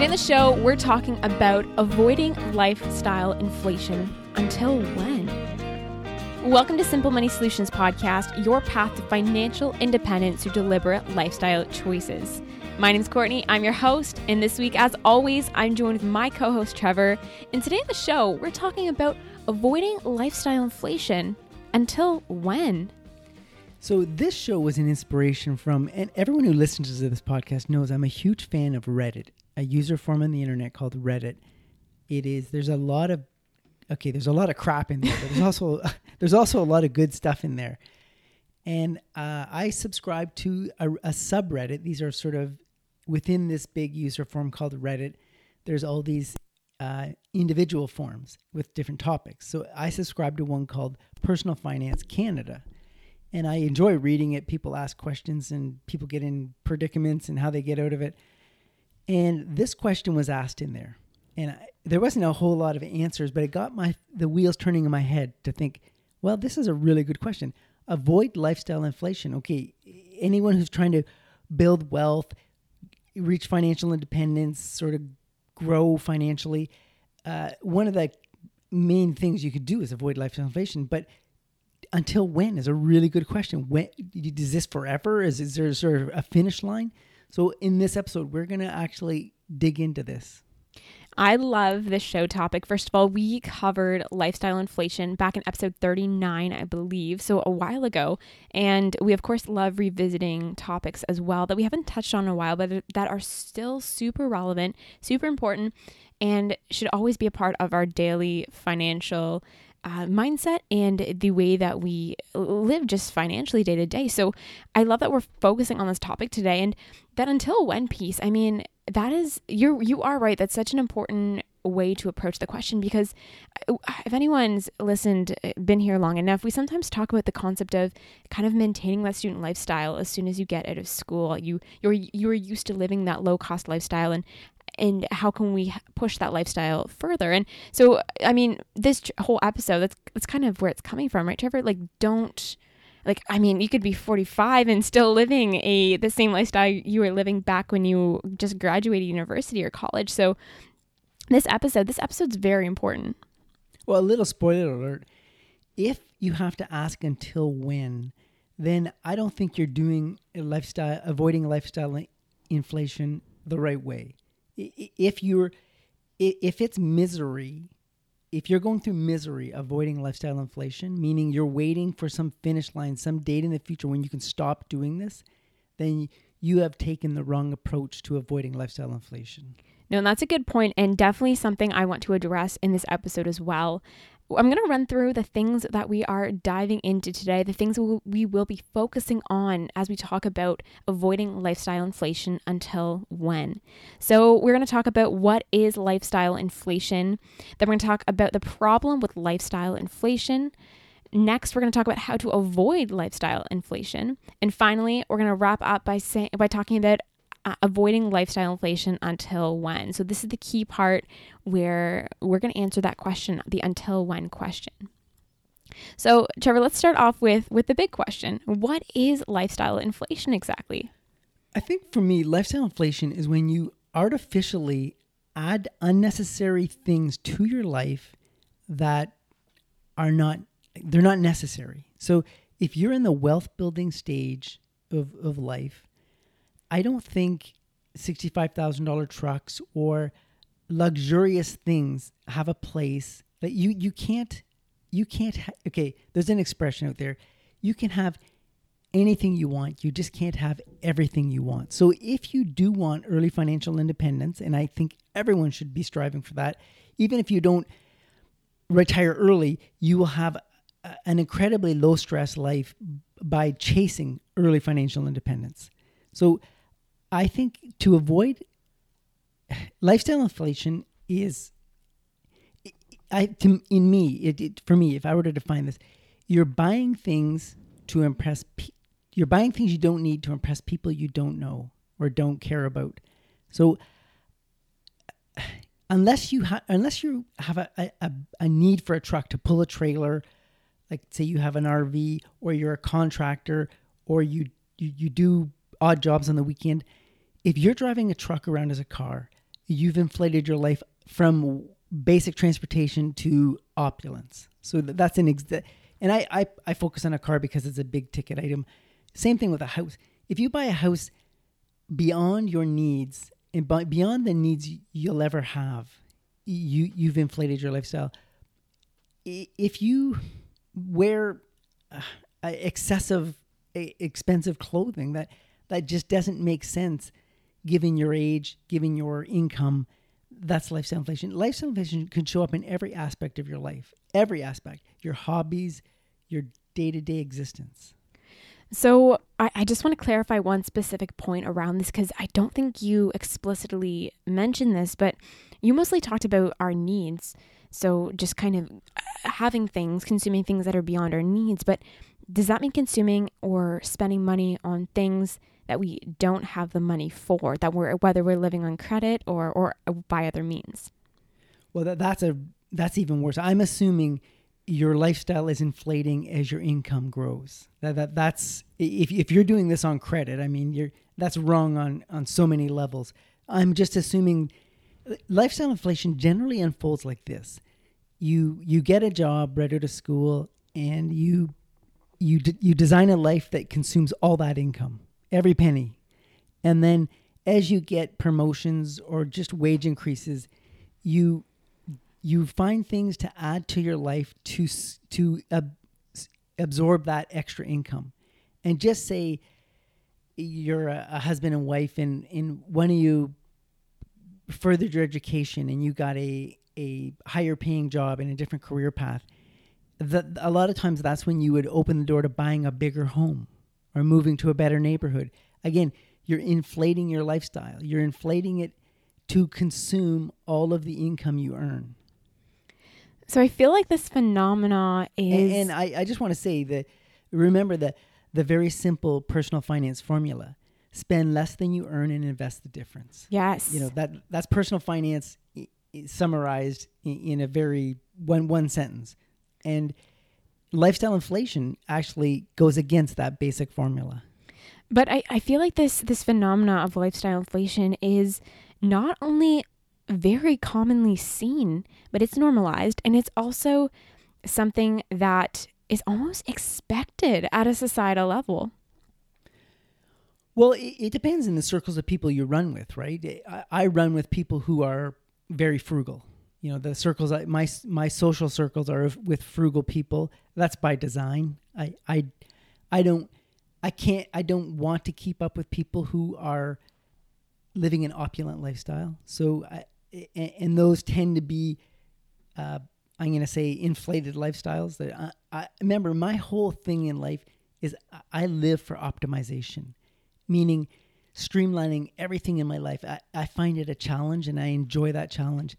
Today on the show, we're talking about avoiding lifestyle inflation. Until when? Welcome to Simple Money Solutions Podcast, your path to financial independence through deliberate lifestyle choices. My name is Courtney. I'm your host, and this week, as always, I'm joined with my co host Trevor. And today on the show, we're talking about avoiding lifestyle inflation. Until when? So this show was an inspiration from, and everyone who listens to this podcast knows I'm a huge fan of Reddit, a user forum on the internet called Reddit. It is there's a lot of okay, there's a lot of crap in there, but there's also there's also a lot of good stuff in there. And uh, I subscribe to a, a subreddit. These are sort of within this big user forum called Reddit. There's all these uh, individual forums with different topics. So I subscribe to one called Personal Finance Canada. And I enjoy reading it. People ask questions and people get in predicaments and how they get out of it. And this question was asked in there. And I, there wasn't a whole lot of answers, but it got my the wheels turning in my head to think, well, this is a really good question. Avoid lifestyle inflation. Okay, anyone who's trying to build wealth, reach financial independence, sort of grow financially, uh, one of the main things you could do is avoid lifestyle inflation. But until when is a really good question. When is this forever? Is, is there sort of a finish line? So in this episode, we're gonna actually dig into this. I love this show topic. First of all, we covered lifestyle inflation back in episode 39, I believe, so a while ago. And we, of course, love revisiting topics as well that we haven't touched on in a while, but that are still super relevant, super important, and should always be a part of our daily financial uh, mindset and the way that we live just financially day to day. So I love that we're focusing on this topic today and that until when piece. I mean, that is you're you are right. That's such an important way to approach the question because uh, if anyone's listened uh, been here long enough we sometimes talk about the concept of kind of maintaining that student lifestyle as soon as you get out of school you you're you're used to living that low cost lifestyle and and how can we push that lifestyle further? And so i mean this whole episode that's that's kind of where it's coming from right trevor? Like don't like i mean you could be 45 and still living a the same lifestyle you were living back when you just graduated university or college. So this episode this episode's very important. Well a little spoiler alert. If you have to ask until when then i don't think you're doing a lifestyle avoiding lifestyle inflation the right way if you're if it's misery if you're going through misery avoiding lifestyle inflation meaning you're waiting for some finish line some date in the future when you can stop doing this then you have taken the wrong approach to avoiding lifestyle inflation no, and that's a good point, and definitely something I want to address in this episode as well. I'm going to run through the things that we are diving into today, the things we will be focusing on as we talk about avoiding lifestyle inflation until when. So, we're going to talk about what is lifestyle inflation. Then, we're going to talk about the problem with lifestyle inflation. Next, we're going to talk about how to avoid lifestyle inflation. And finally, we're going to wrap up by saying by talking about uh, avoiding lifestyle inflation until when. So, this is the key part where we're going to answer that question, the until when question. So, Trevor, let's start off with with the big question. What is lifestyle inflation exactly? I think for me, lifestyle inflation is when you artificially add unnecessary things to your life that are not they're not necessary. So, if you're in the wealth building stage of, of life, I don't think $65,000 trucks or luxurious things have a place that you you can't you can't ha- okay there's an expression out there. You can have anything you want. You just can't have everything you want. So if you do want early financial independence and i think everyone should be striving for that even if you don't retire early you will have a, an incredibly low stress life by chasing early financial independence. So I think to avoid lifestyle inflation is, I to, in me it, it, for me if I were to define this, you're buying things to impress. Pe- you're buying things you don't need to impress people you don't know or don't care about. So unless you have unless you have a, a, a need for a truck to pull a trailer, like say you have an RV or you're a contractor or you you, you do odd jobs on the weekend, if you're driving a truck around as a car, you've inflated your life from basic transportation to opulence. So that's an ex- and I, I I focus on a car because it's a big ticket item. Same thing with a house. If you buy a house beyond your needs and beyond the needs you'll ever have, you you've inflated your lifestyle. If you wear uh, excessive expensive clothing that that just doesn't make sense given your age, given your income, that's lifestyle inflation. Lifestyle inflation can show up in every aspect of your life, every aspect, your hobbies, your day to day existence. So I, I, just want to clarify one specific point around this because I don't think you explicitly mentioned this, but you mostly talked about our needs. So just kind of uh, having things, consuming things that are beyond our needs. But does that mean consuming or spending money on things that we don't have the money for, that we're whether we're living on credit or or uh, by other means? Well, that, that's a that's even worse. I'm assuming your lifestyle is inflating as your income grows. That, that that's if if you're doing this on credit, I mean, you're that's wrong on on so many levels. I'm just assuming uh, lifestyle inflation generally unfolds like this. You you get a job right out of school and you you you design a life that consumes all that income, every penny. And then as you get promotions or just wage increases, you you find things to add to your life to to ab- absorb that extra income. And just say you're a, a husband and wife and in one of you furthered your education and you got a a higher paying job and a different career path that a lot of times that's when you would open the door to buying a bigger home or moving to a better neighborhood again you're inflating your lifestyle you're inflating it to consume all of the income you earn so i feel like this phenomena is and, and I, I just want to say that remember that the very simple personal finance formula spend less than you earn and invest the difference. Yes. You know, that that's personal finance summarized in a very one one sentence. And lifestyle inflation actually goes against that basic formula. But I, I feel like this this phenomena of lifestyle inflation is not only very commonly seen, but it's normalized and it's also something that is almost expected at a societal level. Well, it, it, depends in the circles of people you run with, right? I, I, run with people who are very frugal. You know, the circles my my social circles are with frugal people. That's by design. I I I don't I can't I don't want to keep up with people who are living an opulent lifestyle. So I, and those tend to be uh, I'm going to say inflated lifestyles that I, I remember my whole thing in life is I live for optimization meaning streamlining everything in my life. I, I find it a challenge and I enjoy that challenge.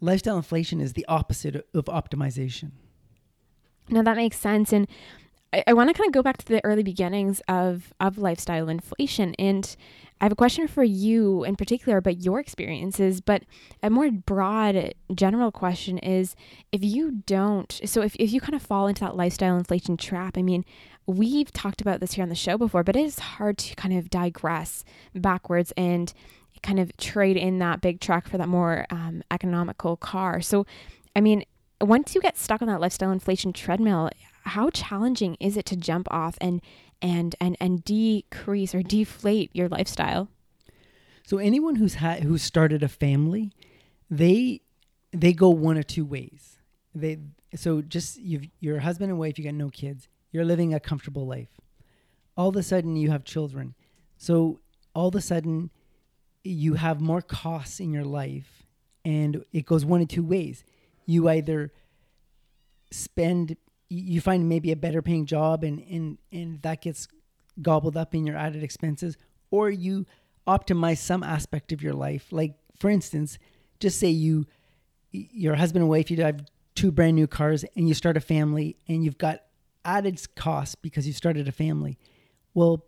Lifestyle inflation is the opposite of optimization. Now that makes sense. And I, I want to kind of go back to the early beginnings of, of lifestyle inflation. And I have a question for you in particular about your experiences, but a more broad, general question is if you don't, so if, if you kind of fall into that lifestyle inflation trap, I mean, we've talked about this here on the show before, but it is hard to kind of digress backwards and kind of trade in that big truck for that more um, economical car. So, I mean, once you get stuck on that lifestyle inflation treadmill, how challenging is it to jump off and and and and decrease or deflate your lifestyle? So anyone who's had who's started a family, they they go one or two ways. They so just you've your husband and wife, you got no kids you're living a comfortable life. All of a sudden, you have children. So, all of a sudden, you have more costs in your life, and it goes one of two ways. You either spend, you find maybe a better paying job, and, and, and that gets gobbled up in your added expenses, or you optimize some aspect of your life. Like, for instance, just say you, your husband and wife, you have two brand new cars, and you start a family, and you've got added costs because you started a family. Well,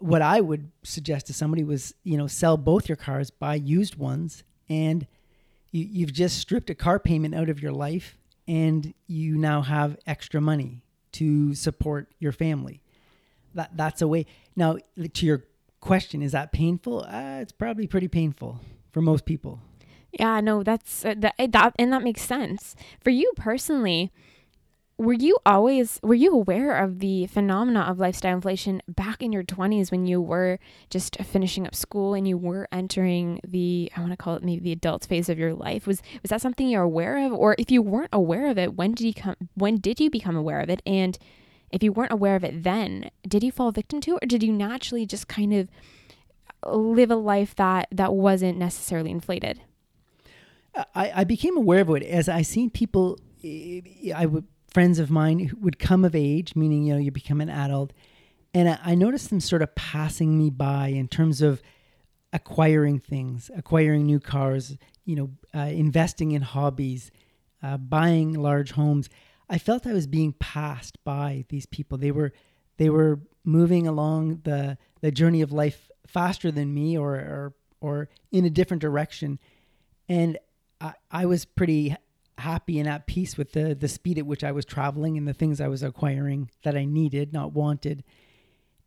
what I would suggest to somebody was, you know, sell both your cars, buy used ones, and you, you've just stripped a car payment out of your life, and you now have extra money to support your family. That that's a way. Now, to your question, is that painful? Uh, it's probably pretty painful for most people. Yeah, no, that's uh, that, that and that makes sense. For you personally, were you always were you aware of the phenomena of lifestyle inflation back in your 20s when you were just finishing up school and you were entering the I want to call it maybe the adult phase of your life? Was was that something you're aware of? Or if you weren't aware of it when did you come when did you become aware of it? And if you weren't aware of it then did you fall victim to it? Or did you naturally just kind of uh, live a life that that wasn't necessarily inflated? I, I became aware of it as I seen people eh, I would friends of mine who would come of age, meaning you know you become an adult, and I, I noticed them sort of passing me by in terms of acquiring things, acquiring new cars, you know, uh, investing in hobbies, uh, buying large homes. I felt I was being passed by these people. They were they were moving along the the journey of life faster than me, or or or in a different direction, and I, I was pretty happy and at peace with the the speed at which I was traveling and the things I was acquiring that I needed, not wanted.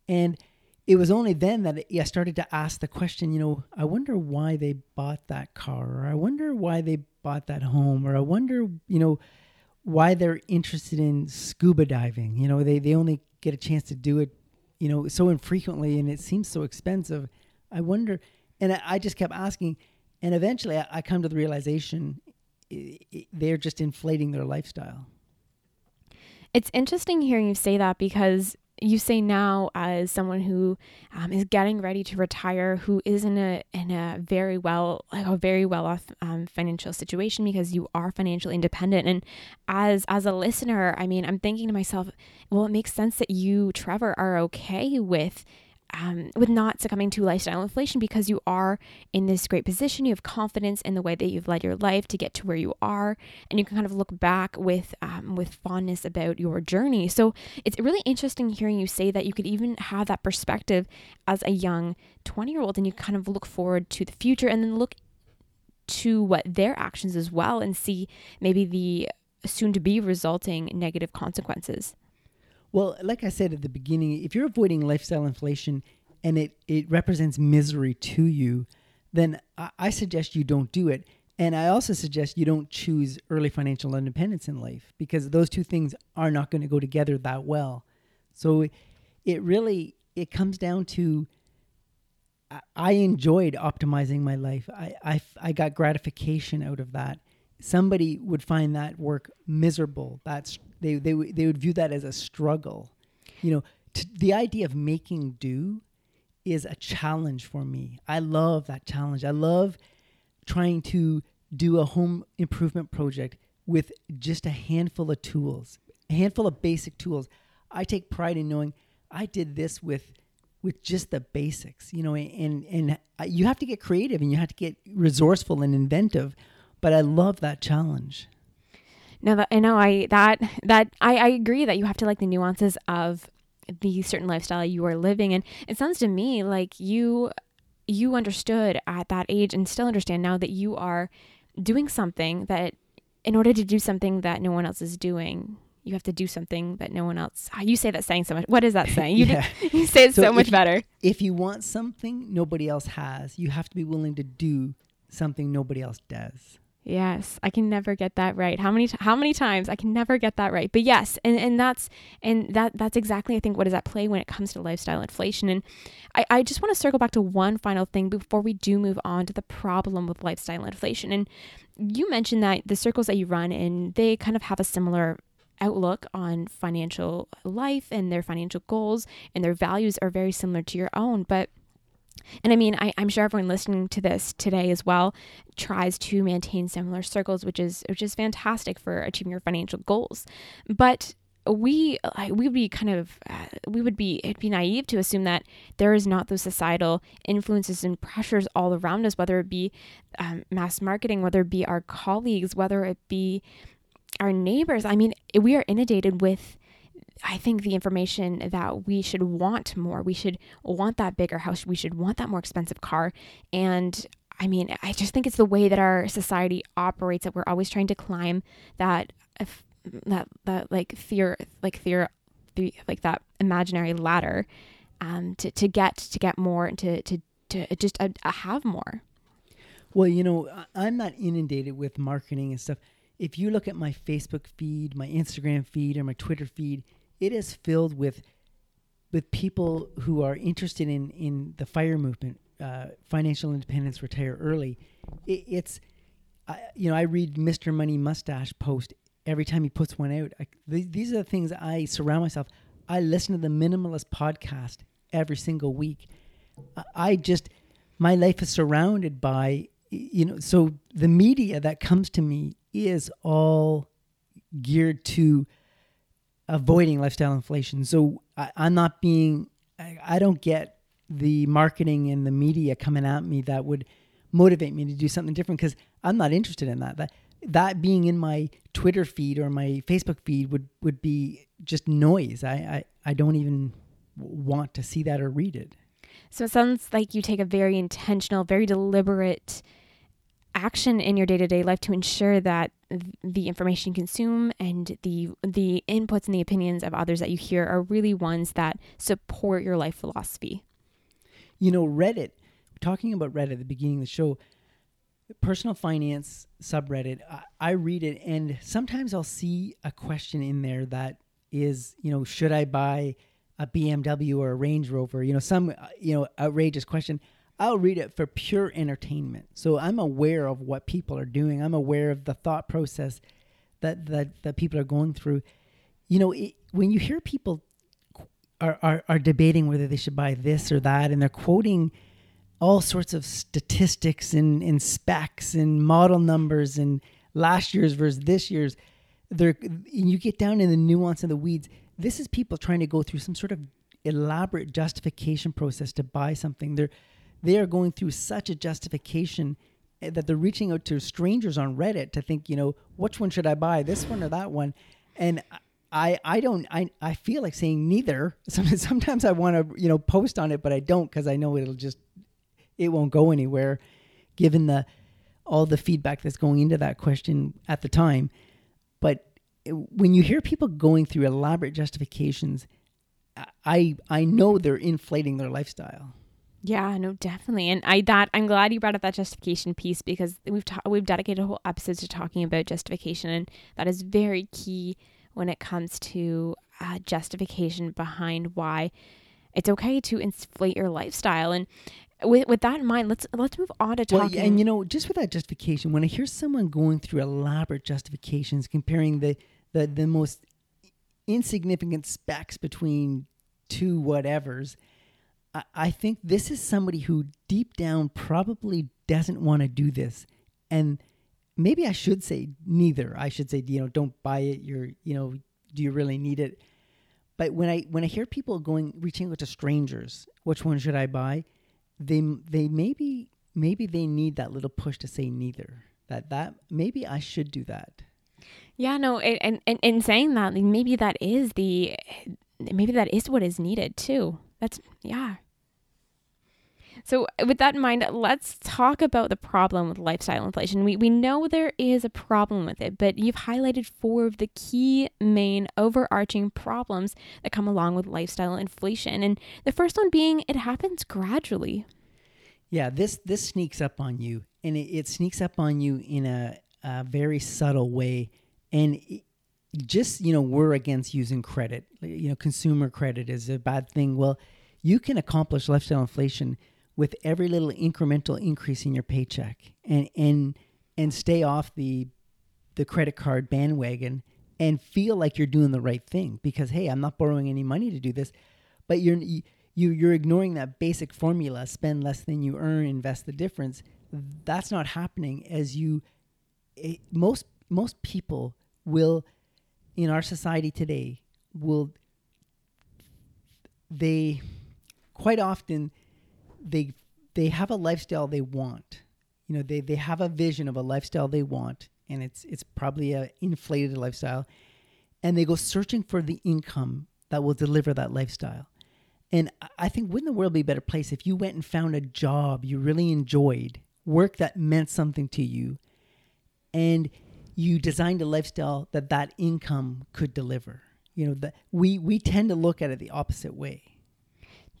And it was only then that I started to ask the question, you know, I wonder why they bought that car, or I wonder why they bought that home, or I wonder, you know, why they're interested in scuba diving. You know, they, they only get a chance to do it, you know, so infrequently and it seems so expensive. I wonder, and I, I just kept asking. And eventually I, I come to the realization they're just inflating their lifestyle. It's interesting hearing you say that because you say now as someone who um, is getting ready to retire who is in a in a very well like a very well off um, financial situation because you are financially independent and as as a listener i mean i'm thinking to myself well it makes sense that you trevor are okay with um, with not succumbing to lifestyle inflation because you are in this great position. You have confidence in the way that you've led your life to get to where you are, and you can kind of look back with um, with fondness about your journey. So it's really interesting hearing you say that you could even have that perspective as a young twenty year old, and you kind of look forward to the future, and then look to what their actions as well, and see maybe the soon to be resulting negative consequences. Well, like I said at the beginning, if you're avoiding lifestyle inflation and it, it represents misery to you, then I, I suggest you don't do it. And I also suggest you don't choose early financial independence in life because those two things are not going to go together that well. So it really it comes down to I enjoyed optimizing my life. I, I, I got gratification out of that. Somebody would find that work miserable. That's they they they would view that as a struggle. You know, t- the idea of making do is a challenge for me. I love that challenge. I love trying to do a home improvement project with just a handful of tools, a handful of basic tools. I take pride in knowing I did this with with just the basics, you know, and and you have to get creative and you have to get resourceful and inventive, but I love that challenge. No, that I know I that that I, I agree that you have to like the nuances of the certain lifestyle you are living and it sounds to me like you you understood at that age and still understand now that you are doing something that in order to do something that no one else is doing you have to do something that no one else ah, you say that saying so much. What is that saying? You, yeah. you say it so, so much you, better. if you want something nobody else has. You have to be willing to do something nobody else does Yes, I can never get that right. How many how many times I can never get that right. But yes, and, and that's and that that's exactly I think what is at play when it comes to lifestyle inflation. And I, I just want to circle back to one final thing before we do move on to the problem with lifestyle inflation. And you mentioned that the circles that you run in, they kind of have a similar outlook on financial life and their financial goals and their values are very similar to your own. But and I mean, I, am sure everyone listening to this today as well tries to maintain similar circles, which is which is fantastic for achieving your financial goals. But we we would be kind of uh, we would be it'd be naive to assume that there is not those societal influences and pressures all around us, whether it be um, mass marketing, whether it be our colleagues, whether it be our neighbors. I mean, we are inundated with I think the information that we should want more, we should want that bigger house, we should want that more expensive car. And I mean, I just think it's the way that our society operates that we're always trying to climb that, that, that like fear, like fear, like that imaginary ladder, um, to, to get, to get more and to, to, to just uh, have more. Well, you know, I'm not inundated with marketing and stuff. If you look at my Facebook feed, my Instagram feed, or my Twitter feed, it is filled with with people who are interested in in the fire movement, uh, financial independence, retire early. It, it's, I, you know, I read Mr. Money Mustache post every time he puts one out. I, th- these are the things I surround myself. I listen to the Minimalist podcast every single week. I, I just, my life is surrounded by, you know, so the media that comes to me is all geared to avoiding lifestyle inflation. So I, I'm not being, I, I don't get the marketing and the media coming at me that would motivate me to do something different because I'm not interested in that. That that being in my Twitter feed or my Facebook feed would would be just noise. I I, I don't even want to see that or read it. So it sounds like you take a very intentional, very deliberate action in your day-to-day life to ensure that the information you consume and the the inputs and the opinions of others that you hear are really ones that support your life philosophy. You know, Reddit, talking about Reddit at the beginning of the show, personal finance subreddit, I, I read it and sometimes I'll see a question in there that is, you know, should I buy a BMW or a Range Rover? You know, some, uh, you know, outrageous question. I'll read it for pure entertainment. So I'm aware of what people are doing. I'm aware of the thought process that that, that people are going through. You know, it, when you hear people are, are are debating whether they should buy this or that, and they're quoting all sorts of statistics and, and specs and model numbers and last year's versus this year's, there you get down in the nuance of the weeds. This is people trying to go through some sort of elaborate justification process to buy something. They're they are going through such a justification eh, that they're reaching out to strangers on Reddit to think, you know, which one should I buy, this one or that one? And I, I don't, I, I feel like saying neither. Sometimes I want to, you know, post on it, but I don't because I know it'll just, it won't go anywhere, given the all the feedback that's going into that question at the time. But eh, when you hear people going through elaborate justifications, I I know they're inflating their lifestyle. Yeah, no, definitely. And I that I'm glad you brought up that justification piece because we've ta- we've dedicated whole episodes to talking about justification, and that is very key when it comes to uh, justification behind why it's okay to inflate your lifestyle. And with with that in mind, let's let's move on to talking. Well, and you know, just with that justification, when I hear someone going through elaborate justifications, comparing the the the most insignificant specs between two whatevers I think this is somebody who deep down probably doesn't want to do this. And maybe I should say neither. I should say, you know, don't buy it. You're, you know, do you really need it? But when I when I hear people going reaching out to strangers, which one should I buy? They they maybe maybe they need that little push to say neither. That that maybe I should do that. Yeah, no, and and in saying that, maybe that is the maybe that is what is needed too. That's yeah. So, uh, with that in mind, let's talk about the problem with lifestyle inflation. We, we know there is a problem with it, but you've highlighted four of the key main overarching problems that come along with lifestyle inflation. And the first one being it happens gradually. Yeah, this this sneaks up on you, and it, it sneaks up on you in a, a very subtle way. And it, just you know, we're against using credit. You know, consumer credit is a bad thing. Well, you can accomplish lifestyle inflation with every little incremental increase in your paycheck and and and stay off the the credit card bandwagon and feel like you're doing the right thing because hey I'm not borrowing any money to do this but you're you you're ignoring that basic formula spend less than you earn invest the difference. That's not happening as you it, most most people will in our society today will they quite often they they have a lifestyle they want. You know, they they have a vision of a lifestyle they want, and it's it's probably a inflated lifestyle, and they go searching for the income that will deliver that lifestyle. And I think wouldn't the world be a better place if you went and found a job you really enjoyed, work that meant something to you, and you designed a lifestyle that that income could deliver. You know, that we we tend to look at it the opposite way.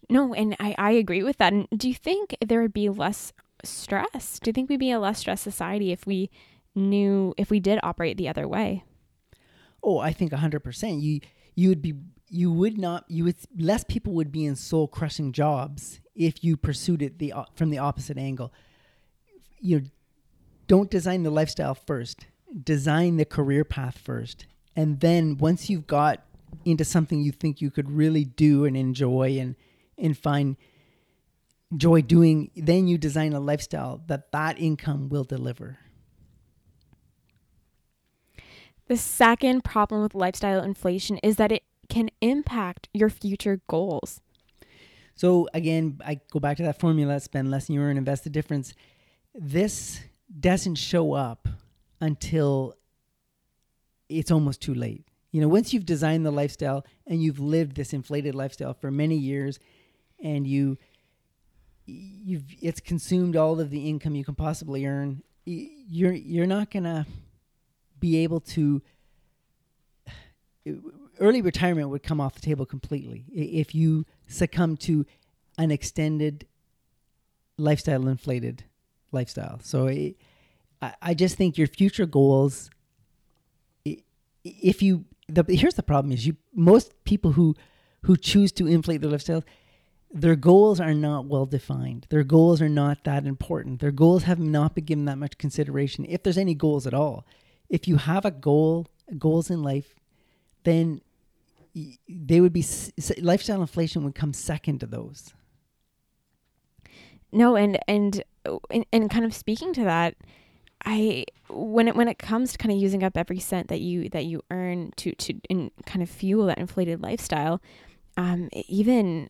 No, and I, I agree with that. And do you think there would be less stress? Do you think we'd be a less stressed society if we knew if we did operate the other way? Oh, I think hundred percent. You you would be you would not you would less people would be in soul crushing jobs if you pursued it the from the opposite angle. You know, don't design the lifestyle first. Design the career path first, and then once you've got into something you think you could really do and enjoy and and find joy doing, then you design a lifestyle that that income will deliver. The second problem with lifestyle inflation is that it can impact your future goals. So again, I go back to that formula: spend less than you earn, invest the difference. This doesn't show up until it's almost too late. You know, once you've designed the lifestyle and you've lived this inflated lifestyle for many years, and you you've it's consumed all of the income you can possibly earn, you're you're not gonna be able to early retirement would come off the table completely if you succumb to an extended lifestyle inflated lifestyle. So it, I just think your future goals, if you, the, here's the problem is you, most people who, who choose to inflate their lifestyle, their goals are not well defined. Their goals are not that important. Their goals have not been given that much consideration, if there's any goals at all. If you have a goal, goals in life, then they would be lifestyle inflation would come second to those. No, and and and, kind of speaking to that, I when it when it comes to kind of using up every cent that you that you earn to to in kind of fuel that inflated lifestyle, um, even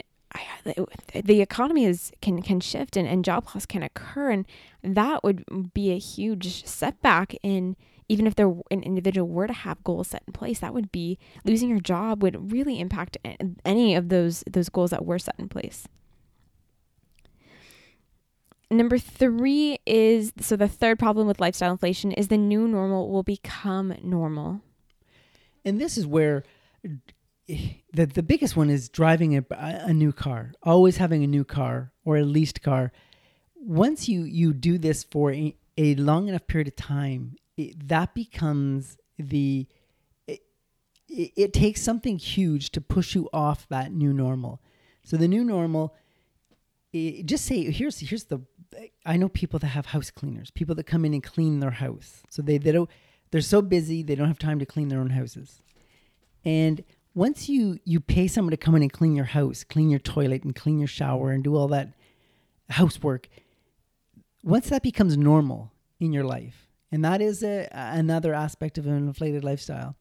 the economy is can can shift and, and job loss can occur, and that would be a huge setback in even if there an individual were to have goals set in place, that would be losing your job would really impact any of those those goals that were set in place. Number three is so the third problem with lifestyle inflation is the new normal will become normal. And this is where the the biggest one is driving a, a new car, always having a new car or a leased car. Once you you do this for a, a long enough period of time, it, that becomes the it, it, takes something huge to push you off that new normal. So the new normal, it, just say here's here's the I know people that have house cleaners, people that come in and clean their house. So they they don't they're so busy they don't have time to clean their own houses. And once you you pay someone to come in and clean your house, clean your toilet and clean your shower and do all that housework, once that becomes normal in your life, and that is a, another aspect of an inflated lifestyle.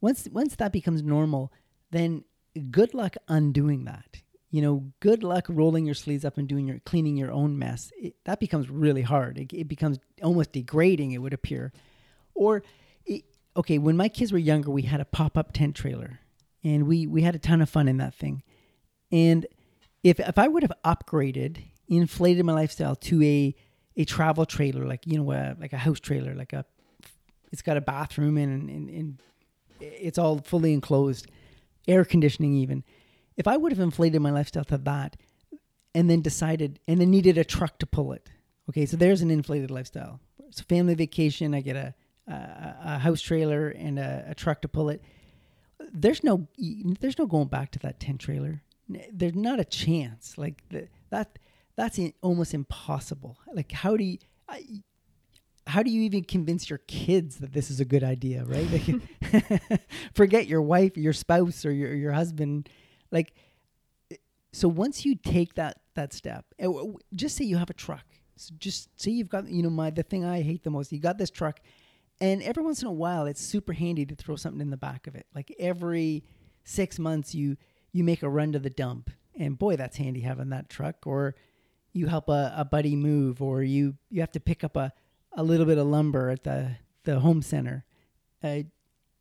Once once that becomes normal, then good luck undoing that. You know, good luck rolling your sleeves up and doing your cleaning your own mess. It, that becomes really hard. It, it, becomes almost degrading. It would appear, or it, okay, when my kids were younger, we had a pop up tent trailer, and we we had a ton of fun in that thing. And if if I would have upgraded, inflated my lifestyle to a a travel trailer, like you know, a, like a house trailer, like a it's got a bathroom and, and, and it's all fully enclosed, air conditioning even. If I would have inflated my lifestyle to that, and then decided and then needed a truck to pull it, okay, so there's an inflated lifestyle. A family vacation. I get a a, a house trailer and a, a truck to pull it. There's no there's no going back to that tent trailer. There's not a chance. Like the, that that's almost impossible. Like, how do you, I, how do you even convince your kids that this is a good idea, right? Like, forget your wife, your spouse, or your your husband. Like, so once you take that that step, just say you have a truck. So just say you've got, you know, my the thing I hate the most. You got this truck, and every once in a while, it's super handy to throw something in the back of it. Like every six months, you you make a run to the dump, and boy, that's handy having that truck. Or you help a, a buddy move or you you have to pick up a, a little bit of lumber at the the home center. Uh,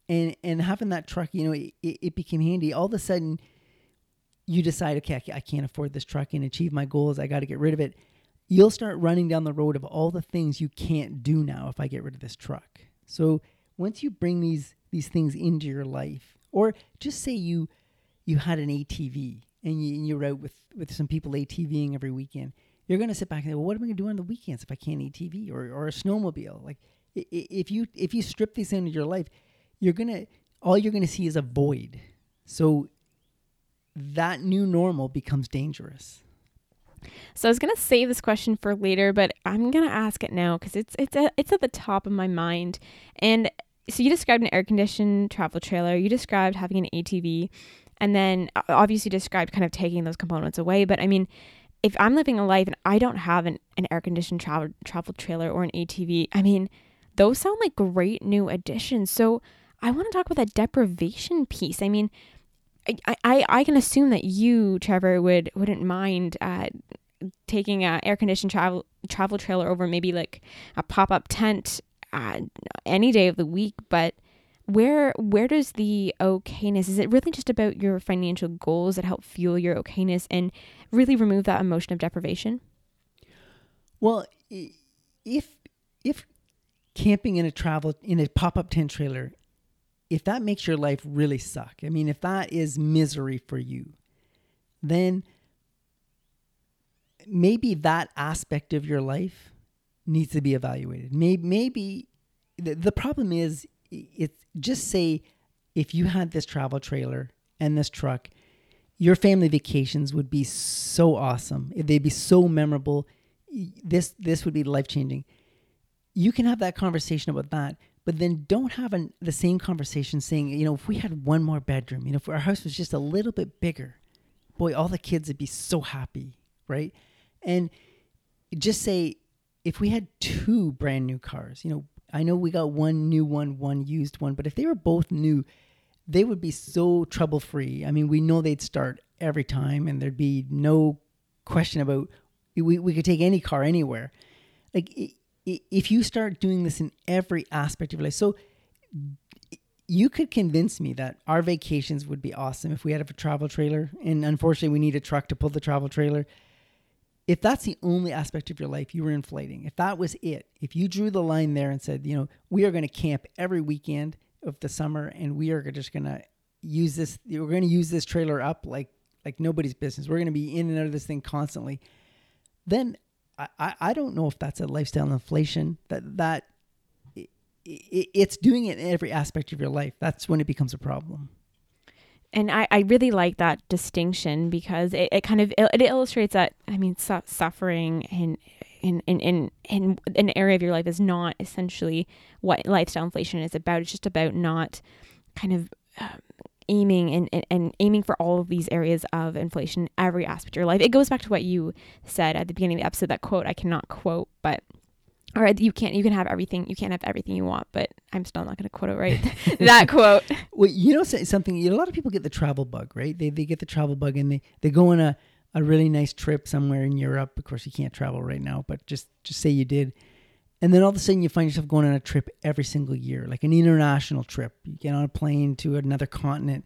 and and having that truck you know it, it became handy. All of a sudden you decide okay I can't afford this truck and achieve my goals. I got to get rid of it. You'll start running down the road of all the things you can't do now if i get rid of this truck so once you bring these these things into your life or just say you you had an atv and you, you're out with with some people atving every weekend you're going to sit back and say, well, what am I going to do on the weekends if I can't ATV or, or a snowmobile? Like if you if you strip these into your life, you're gonna all you're gonna see is a void. So that new normal becomes dangerous. So I was gonna save this question for later, but I'm gonna ask it now because it's it's a, it's at the top of my mind. And so you described an air conditioned travel trailer. You described having an ATV, and then obviously described kind of taking those components away. But I mean, if I'm living a life and I don't have an, an air conditioned travel travel trailer or an ATV, I mean, those sound like great new additions. So I want to talk about that deprivation piece. I mean, I, I, I can assume that you, Trevor, would wouldn't mind uh, taking a air conditioned travel travel trailer over maybe like a pop up tent uh, any day of the week. But where where does the okayness? Is it really just about your financial goals that help fuel your okayness and really remove that emotion of deprivation? Well, if if camping in a travel in a pop-up tent trailer if that makes your life really suck i mean if that is misery for you then maybe that aspect of your life needs to be evaluated. Maybe maybe the, the problem is it's just say if you had this travel trailer and this truck your family vacations would be so awesome. They'd be so memorable this this would be life changing you can have that conversation about that, but then don't have an, the same conversation saying, you know, if we had one more bedroom, you know, if our house was just a little bit bigger, boy, all the kids would be so happy, right? And just say, if we had two brand new cars, you know, I know we got one new one, one used one, but if they were both new, they would be so trouble free. I mean, we know they'd start every time and there'd be no question about we, we could take any car anywhere. Like if you start doing this in every aspect of your life, so you could convince me that our vacations would be awesome if we had a travel trailer. And unfortunately, we need a truck to pull the travel trailer. If that's the only aspect of your life you were inflating, if that was it, if you drew the line there and said, you know, we are going to camp every weekend of the summer and we are just going to use this, we're going to use this trailer up like like nobody's business. We're going to be in and out of this thing constantly. Then I, I don't know if that's a lifestyle inflation that that it, it's doing it in every aspect of your life. That's when it becomes a problem. And I, I really like that distinction because it, it kind of it, illustrates that I mean su- suffering in in, in in in an area of your life is not essentially what lifestyle inflation is about. It's just about not kind of um, aiming and, and, and, aiming for all of these areas of inflation every aspect of your life. It goes back to what you said at the beginning of the episode, that quote I cannot quote, but or you can't you can have everything you can't have everything you want, but I'm still not gonna quote it right. that quote. Well, you know something, you know, a lot of people get the travel bug, right? They they get the travel bug and they, they go on a, a really nice trip somewhere in Europe. Of course you can't travel right now, but just just say you did and then all of a sudden you find yourself going on a trip every single year, like an international trip. You get on a plane to another continent.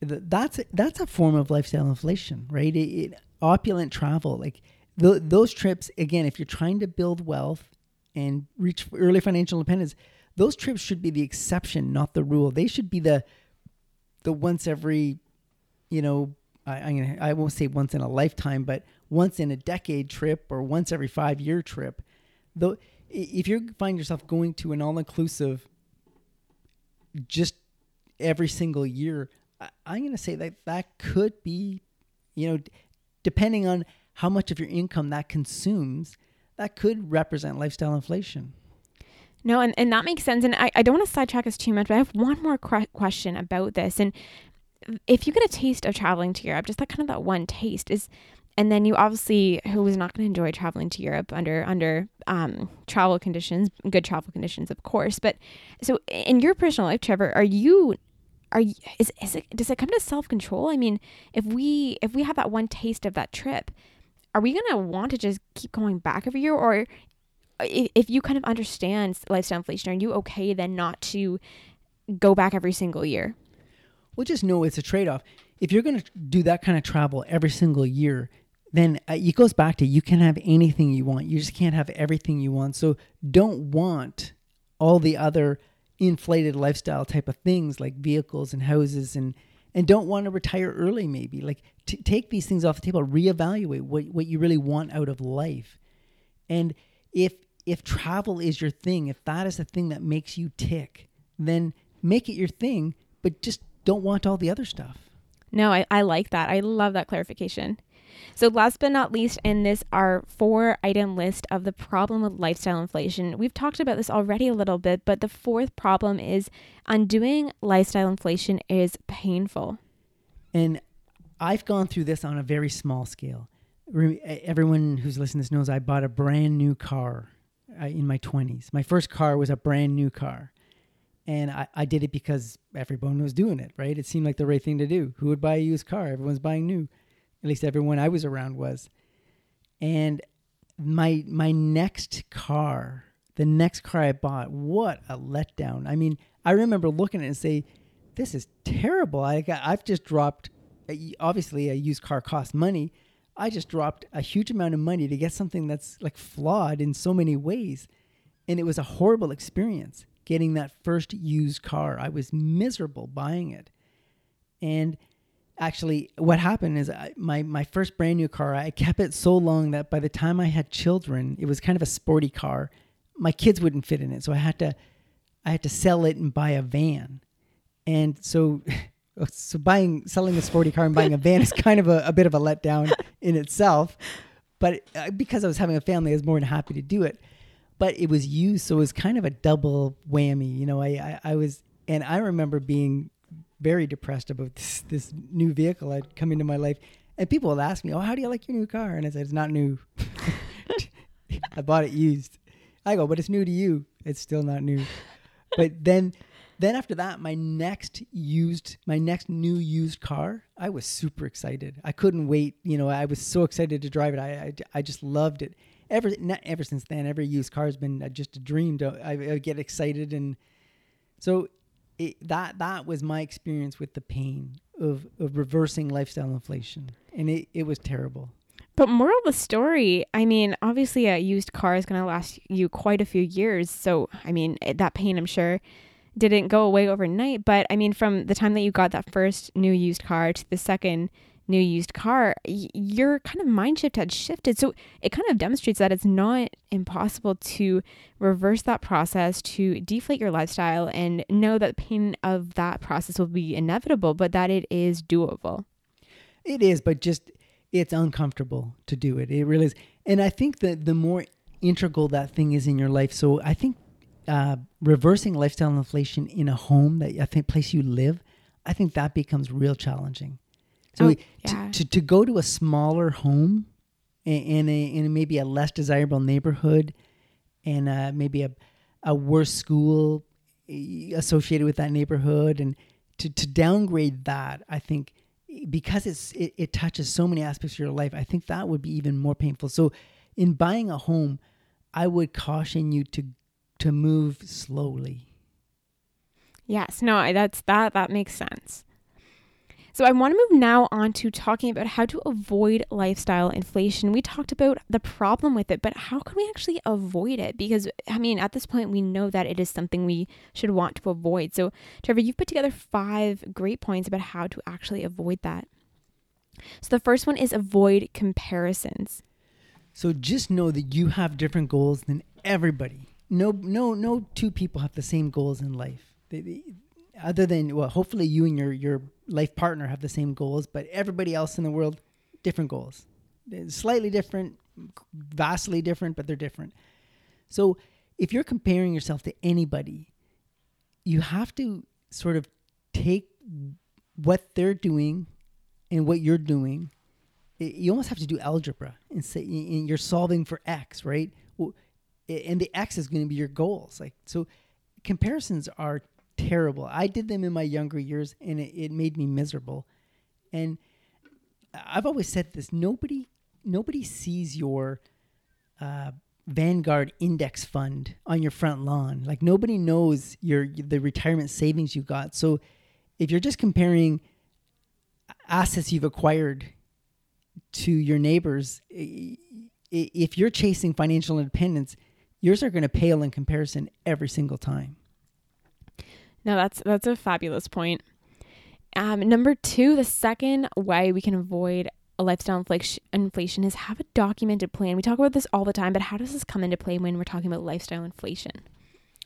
That's that's a form of lifestyle inflation, right? It, it, opulent travel, like those trips. Again, if you're trying to build wealth and reach early financial independence, those trips should be the exception, not the rule. They should be the the once every, you know, I, gonna, I won't say once in a lifetime, but once in a decade trip or once every five year trip. Though if you find yourself going to an all inclusive just every single year, I'm going to say that that could be, you know, depending on how much of your income that consumes, that could represent lifestyle inflation. No, and, and that makes sense. And I, I don't want to sidetrack us too much, but I have one more question about this. And if you get a taste of traveling to Europe, just that kind of that one taste is and then you obviously who was not going to enjoy traveling to Europe under under um, travel conditions, good travel conditions, of course. But so in your personal life, Trevor, are you are you, is is it does it come to self control? I mean, if we if we have that one taste of that trip, are we gonna want to just keep going back every year, or if, if you kind of understand lifestyle inflation, are you okay then not to go back every single year? Well, just know it's a trade off. If you're going to do that kind of travel every single year, then uh, it goes back to you can have anything you want. You just can't have everything you want. So don't want all the other inflated lifestyle type of things like vehicles and houses and and don't want to retire early maybe. Like t- take these things off the table, reevaluate what what you really want out of life, and if if travel is your thing, if that is the thing that makes you tick, then make it your thing, but just don't want all the other stuff. No, I, I like that. I love that clarification. So, last but not least, in this our four item list of the problem with lifestyle inflation, we've talked about this already a little bit, but the fourth problem is undoing lifestyle inflation is painful. And I've gone through this on a very small scale. Everyone who's listening to this knows I bought a brand new car uh, in my 20s. My first car was a brand new car. And I, I did it because everyone was doing it, right? It seemed like the right thing to do. Who would buy a used car? Everyone's buying new. At least everyone I was around was. And my my next car, the next car I bought, what a letdown. I mean, I remember looking at it and say, this is terrible. I got, I've just dropped uh, obviously a used car costs money. I just dropped a huge amount of money to get something that's like flawed in so many ways. And it was a horrible experience getting that first used car. I was miserable buying it. And actually, what happened is I, my, my first brand new car, I kept it so long that by the time I had children, it was kind of a sporty car. My kids wouldn't fit in it. So I had to, I had to sell it and buy a van. And so, so buying, selling a sporty car and buying a van is kind of a, a bit of a letdown in itself. But uh, because I was having a family, I was more than happy to do it but it was used, so it was kind of a double whammy. You know, I, I, I was, and I remember being very depressed about this, this new vehicle I'd come into my life, and people would ask me, "Oh, how do you like your new car?" And I said, "It's not new. I bought it used." I go, "But it's new to you. It's still not new." But then, then after that, my next used, my next new used car, I was super excited. I couldn't wait. You know, I was so excited to drive it. I, I, I just loved it ever not ever since then, every used car has been uh, just a dream. To I, I get excited, and so it, that that was my experience with the pain of of reversing lifestyle inflation, and it it was terrible. But moral of the story, I mean, obviously a used car is going to last you quite a few years. So, I mean, that pain, I'm sure, didn't go away overnight. But I mean, from the time that you got that first new used car to the second new used car, your kind of mind shift had shifted. So it kind of demonstrates that it's not impossible to reverse that process, to deflate your lifestyle, and know that the pain of that process will be inevitable, but that it is doable. It is, but just it's uncomfortable to do it. It really is. And I think that the more integral that thing is in your life, so I think uh, reversing lifestyle inflation in a home that I think place you live, I think that becomes real challenging so oh, yeah. to, to, to go to a smaller home in a in maybe a less desirable neighborhood and uh, maybe a a worse school associated with that neighborhood and to, to downgrade that I think because it's it, it touches so many aspects of your life I think that would be even more painful. So in buying a home I would caution you to to move slowly. Yes. No that's that that makes sense so I want to move now on to talking about how to avoid lifestyle inflation. We talked about the problem with it, but how can we actually avoid it? Because I mean, at this point, we know that it is something we should want to avoid. So, Trevor, you've put together five great points about how to actually avoid that. So the first one is avoid comparisons. So just know that you have different goals than everybody. No, no, no two people have the same goals in life. They, they, other than well, hopefully you and your your life partner have the same goals, but everybody else in the world different goals, slightly different, vastly different, but they're different. So if you're comparing yourself to anybody, you have to sort of take what they're doing and what you're doing. You almost have to do algebra and say and you're solving for x, right? And the x is going to be your goals. Like so, comparisons are terrible. I did them in my younger years, and it, it made me miserable. And I've always said this: nobody, nobody sees your uh, Vanguard index fund on your front lawn. Like nobody knows your the retirement savings you got. So if you're just comparing assets you've acquired to your neighbors, if you're chasing financial independence, yours are going to pale in comparison every single time. No, that's that's a fabulous point. Um, number two, the second way we can avoid a lifestyle inflation is have a documented plan. We talk about this all the time, but how does this come into play when we're talking about lifestyle inflation?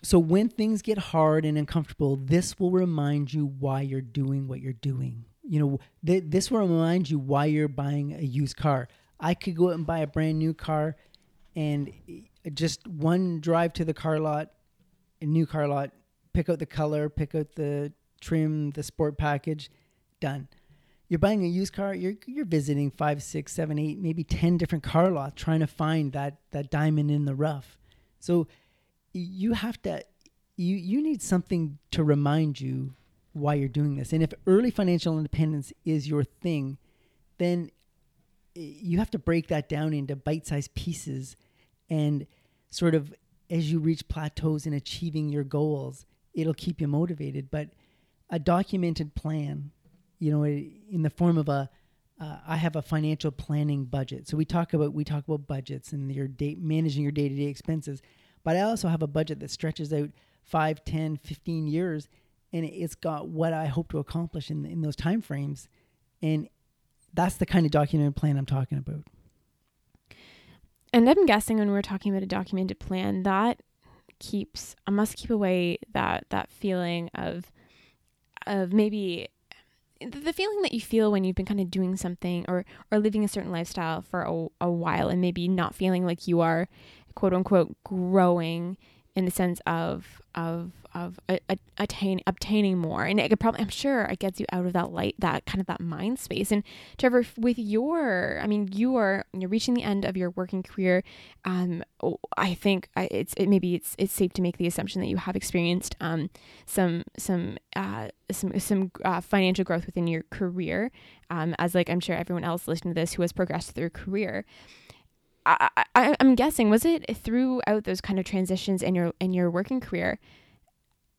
So when things get hard and uncomfortable, this will remind you why you're doing what you're doing. You know, th- this will remind you why you're buying a used car. I could go out and buy a brand new car and just one drive to the car lot, a new car lot, pick out the color, pick out the trim, the sport package, done. You're buying a used car, you're you're visiting five, six, seven, eight, maybe ten different car lots trying to find that that diamond in the rough. So you have to you you need something to remind you why you're doing this. And if early financial independence is your thing, then you have to break that down into bite-sized pieces and sort of as you reach plateaus in achieving your goals, it'll keep you motivated, but a documented plan, you know, in the form of a uh, I have a financial planning budget. So we talk about we talk about budgets and your date managing your day-to-day expenses. But I also have a budget that stretches out 5, 10, 15 years and it's got what I hope to accomplish in in those time frames. And that's the kind of documented plan I'm talking about. And I'm guessing when we're talking about a documented plan, that keeps I must keep away that that feeling of of maybe the feeling that you feel when you've been kind of doing something or or living a certain lifestyle for a, a while and maybe not feeling like you are quote unquote growing in the sense of of of a, a, attain obtaining more. And it could probably i'm sure it gets you out of that light that kind of that mind space. And trevor with your i mean you are you're reaching the end of your working career. Um i think it's it maybe it's it's safe to make the assumption that you have experienced um some some uh some some uh, financial growth within your career. Um as like i'm sure everyone else listening to this who has progressed through career. I, I, I'm guessing was it throughout those kind of transitions in your in your working career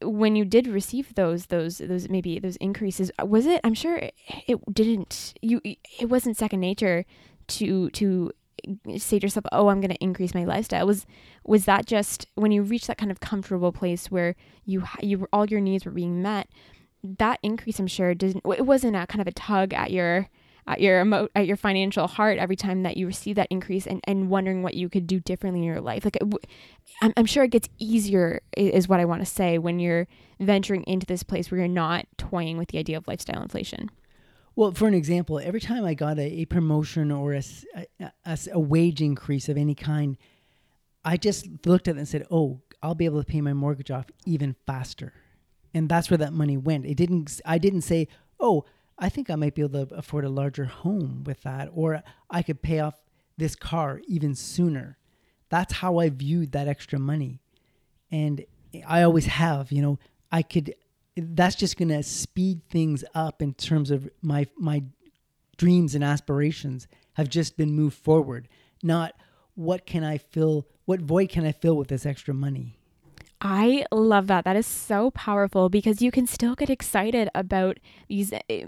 when you did receive those those those maybe those increases uh, was it i'm sure it didn't you it wasn't second nature to to uh, say to yourself oh i'm going to increase my lifestyle. Was was that just when you reached that kind of comfortable place where you you all your needs were being met that increase i'm sure didn't it wasn't a kind of a tug at your at your emo- at your financial heart every time that you receive that increase and, and wondering what you could do differently in your life. Like I'm, I'm sure it gets easier is what i want to say when you're venturing into this place where you're not toying with the idea of lifestyle inflation. Well for an example every time i got a, a promotion or a, a, a wage increase of any kind i just looked at it and said oh i'll be able to pay my mortgage off even faster. And that's where that money went. It didn't i didn't say oh I think I might be able to afford a larger home with that, or I could pay off this car even sooner. That's how I viewed that extra money. And I always have, you know, I could, that's just going to speed things up in terms of my, my dreams and aspirations have just been moved forward, not what can I fill, what void can I fill with this extra money? I love that. That is so powerful because you can still get excited about these eh,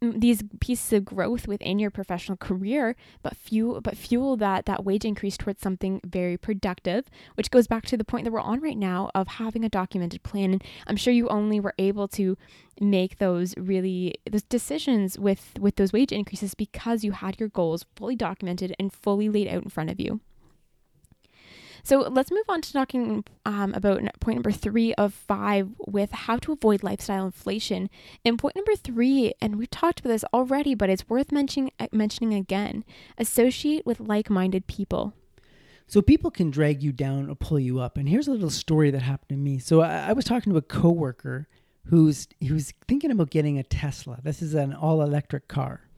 these pieces of growth within your professional career, but fuel but fuel that that wage increase towards something very productive, which goes back to the point that we're on right now of having a documented plan. And I'm sure you only were able to make those really those decisions with with those wage increases because you had your goals fully documented and fully laid out in front of you. So let's move on to talking um, about point number three of five with how to avoid lifestyle inflation. And point number three, and we've talked about this already, but it's worth mentioning uh, mentioning again: associate with like-minded people. So people can drag you down or pull you up. And here's a little story that happened to me. So I, I was talking to a coworker who's who's thinking about getting a Tesla. This is an all-electric car,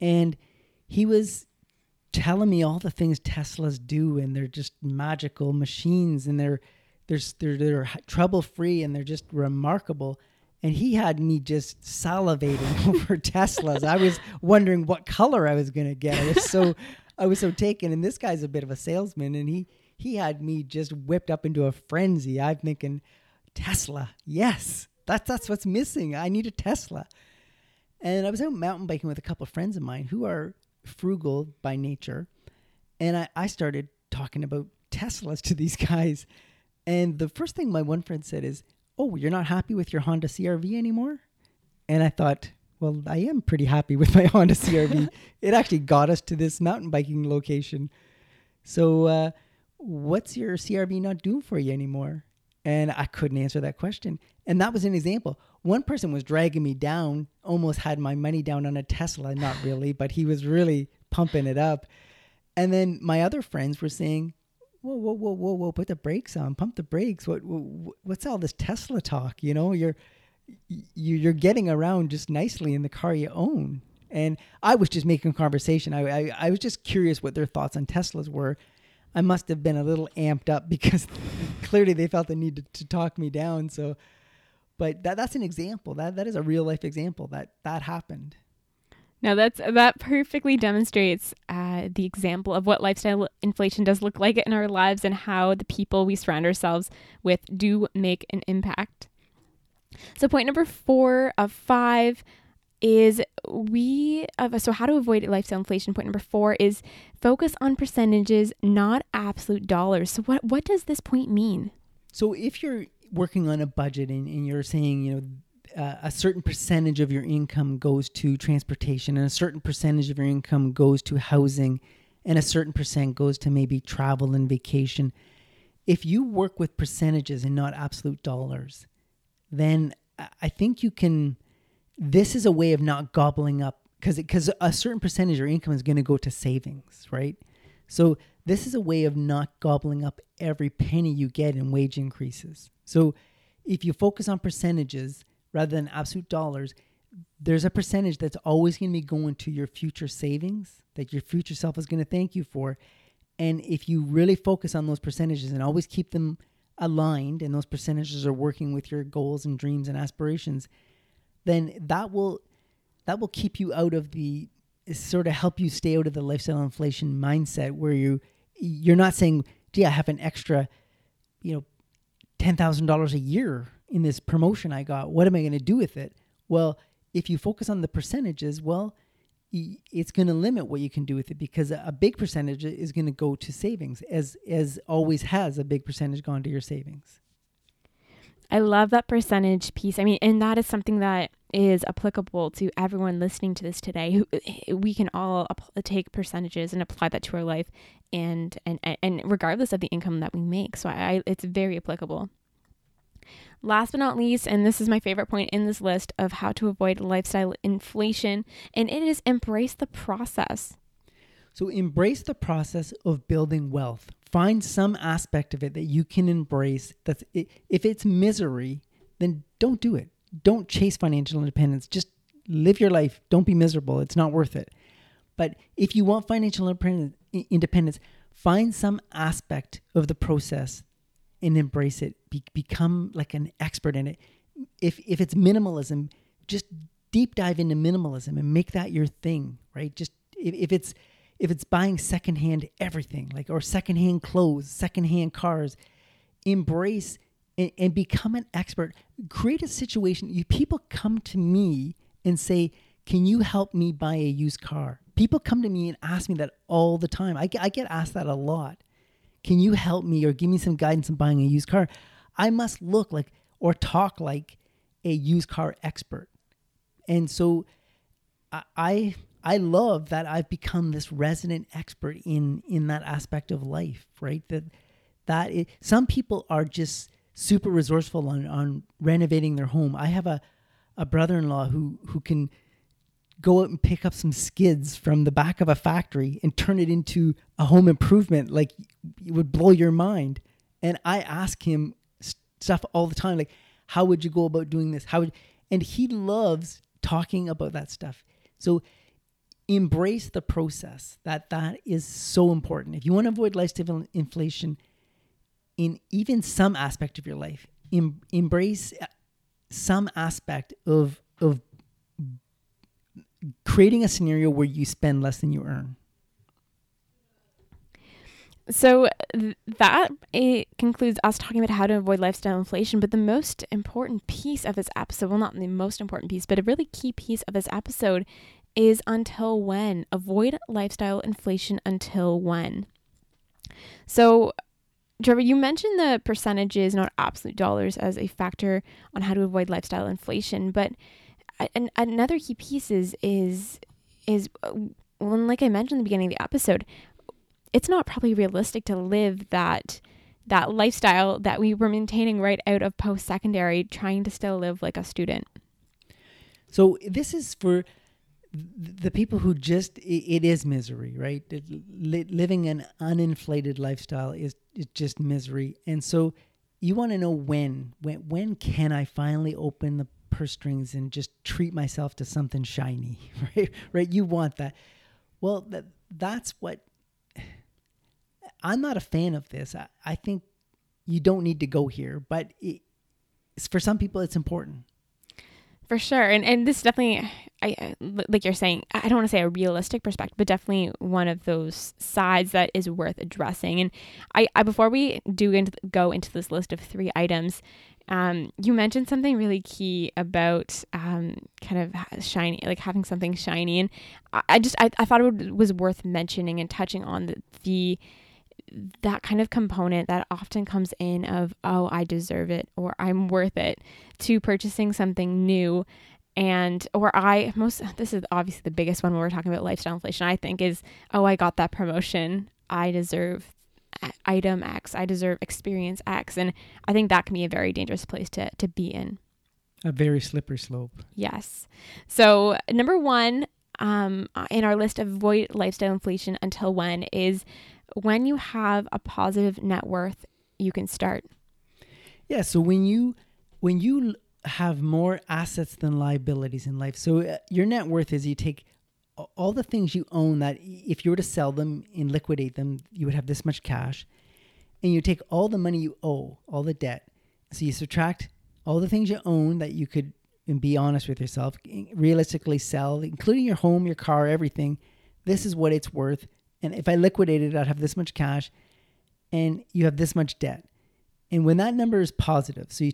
and he was telling me all the things Teslas do, and they're just magical machines, and they're they're they're, they're trouble free, and they're just remarkable. And he had me just salivating over Teslas. I was wondering what color I was going to get. I was so I was so taken. And this guy's a bit of a salesman, and he he had me just whipped up into a frenzy. I'm thinking, Tesla, yes, that's that's what's missing. I need a Tesla. And I was out mountain biking with a couple of friends of mine who are frugal by nature. And I, I started talking about Teslas to these guys. And the first thing my one friend said is, Oh, you're not happy with your Honda CRV anymore? And I thought, well, I am pretty happy with my Honda CRV. it actually got us to this mountain biking location. So, uh, what's your CRV not doing for you anymore? And I couldn't answer that question. And that was an example. One person was dragging me down, almost had my money down on a Tesla, not really, but he was really pumping it up. And then my other friends were saying, whoa, whoa, whoa, whoa, whoa, put the brakes on, pump the brakes. What, what what's all this Tesla talk? You know, you're you're getting around just nicely in the car you own. And I was just making conversation. I, I, I was just curious what their thoughts on Teslas were. I must have been a little amped up because clearly they felt the need to, to, talk me down. So, but that that's an example. That that is a real life example that that happened. Now that's that perfectly demonstrates uh, the example of what lifestyle inflation does look like in our lives and how the people we surround ourselves with do make an impact. So point number four of five is we of so how to avoid lifestyle inflation point number 4 is focus on percentages not absolute dollars so what what does this point mean so if you're working on a budget and, and you're saying you know uh, a certain percentage of your income goes to transportation and a certain percentage of your income goes to housing and a certain percent goes to maybe travel and vacation if you work with percentages and not absolute dollars then i think you can this is a way of not gobbling up because because a certain percentage of your income is going to go to savings, right? So this is a way of not gobbling up every penny you get in wage increases. So if you focus on percentages rather than absolute dollars, there's a percentage that's always going to be going to your future savings that your future self is going to thank you for. And if you really focus on those percentages and always keep them aligned and those percentages are working with your goals and dreams and aspirations, then that will that will keep you out of the sort of help you stay out of the lifestyle inflation mindset where you you're not saying, gee, I have an extra, you know, ten thousand dollars a year in this promotion I got. What am I going to do with it? Well, if you focus on the percentages, well, it's going to limit what you can do with it because a big percentage is going to go to savings, as as always has a big percentage gone to your savings. I love that percentage piece. I mean, and that is something that is applicable to everyone listening to this today. Eh, we can all take percentages and apply that to our life, and and and regardless of the income that we make. So I, it's very applicable. Last but not least, and this is my favorite point in this list of how to avoid lifestyle inflation, and it is embrace the process. So embrace the process of building wealth find some aspect of it that you can embrace that's if it's misery then don't do it. Don't chase financial independence. Just live your life. Don't be miserable. It's not worth it. But if you want financial independence find some aspect of the process and embrace it. Be, become like an expert in it. If if it's minimalism just deep dive into minimalism and make that your thing right? Just if, if it's if it's buying secondhand everything, like or secondhand clothes, secondhand cars, embrace and, and become an expert. Create a situation. You people come to me and say, "Can you help me buy a used car?" People come to me and ask me that all the time. I get, I get asked that a lot. Can you help me or give me some guidance on buying a used car? I must look like or talk like a used car expert. And so I I love that I've become this resident expert in in that aspect of life, right? That that it, some people are just super resourceful on on renovating their home. I have a a brother-in-law who who can go out and pick up some skids from the back of a factory and turn it into a home improvement like it would blow your mind. And I ask him stuff all the time like how would you go about doing this? How would and he loves talking about that stuff. So embrace the process. That that is so important. If you want to avoid lifestyle inflation in even some aspect of your life, em, embrace uh, some aspect of of creating a scenario where you spend less than you earn. So th- that it concludes us talking about how to avoid lifestyle inflation. But the most important piece of this episode, well, not the most important piece, but a really key piece of this episode is until when? Avoid lifestyle inflation until when? So, Trevor, you mentioned the percentages, not absolute dollars, as a factor on how to avoid lifestyle inflation, but an, another key piece is is is uh, well, like I mentioned in the beginning of the episode, it's not probably realistic to live that that lifestyle that we were maintaining right out of post secondary, trying to still live like a student. So this is for the people who just it is misery, right? living an uninflated lifestyle is, is just misery, and so you want to know when when when can I finally open the purse strings and just treat myself to something shiny, right? Right? You want that. Well, that that's what I'm not a fan of this. I, I think you don't need to go here, but it, for some people, it's important. For sure, and and this definitely, I like you're saying. I don't want to say a realistic perspective, but definitely one of those sides that is worth addressing. And I, I before we do into go into this list of three items, um, you mentioned something really key about um, kind of shiny, like having something shiny, and I, I just I, I thought it was worth mentioning and touching on the, the that kind of component that often comes in of oh i deserve it or i'm worth it to purchasing something new. And or i most this is obviously the biggest one when we're talking about lifestyle inflation i think is oh i got that promotion. I deserve item x. I deserve experience x. And i think that can be a very dangerous place to to be in. A very slippery slope. Yes. So number one um, in our list of avoid lifestyle inflation until when is when you have a positive net worth, you can start. Yeah. So when you when you have more assets than liabilities in life, so uh, your net worth is you take all the things you own that if you were to sell them and liquidate them, you would have this much cash, and you take all the money you owe, all the debt. So you subtract all the things you own that you could and be honest with yourself, realistically sell, including your home, your car, everything. This is what it's worth. And if I liquidated I'd have this much cash and you have this much debt. And when that number is positive, so you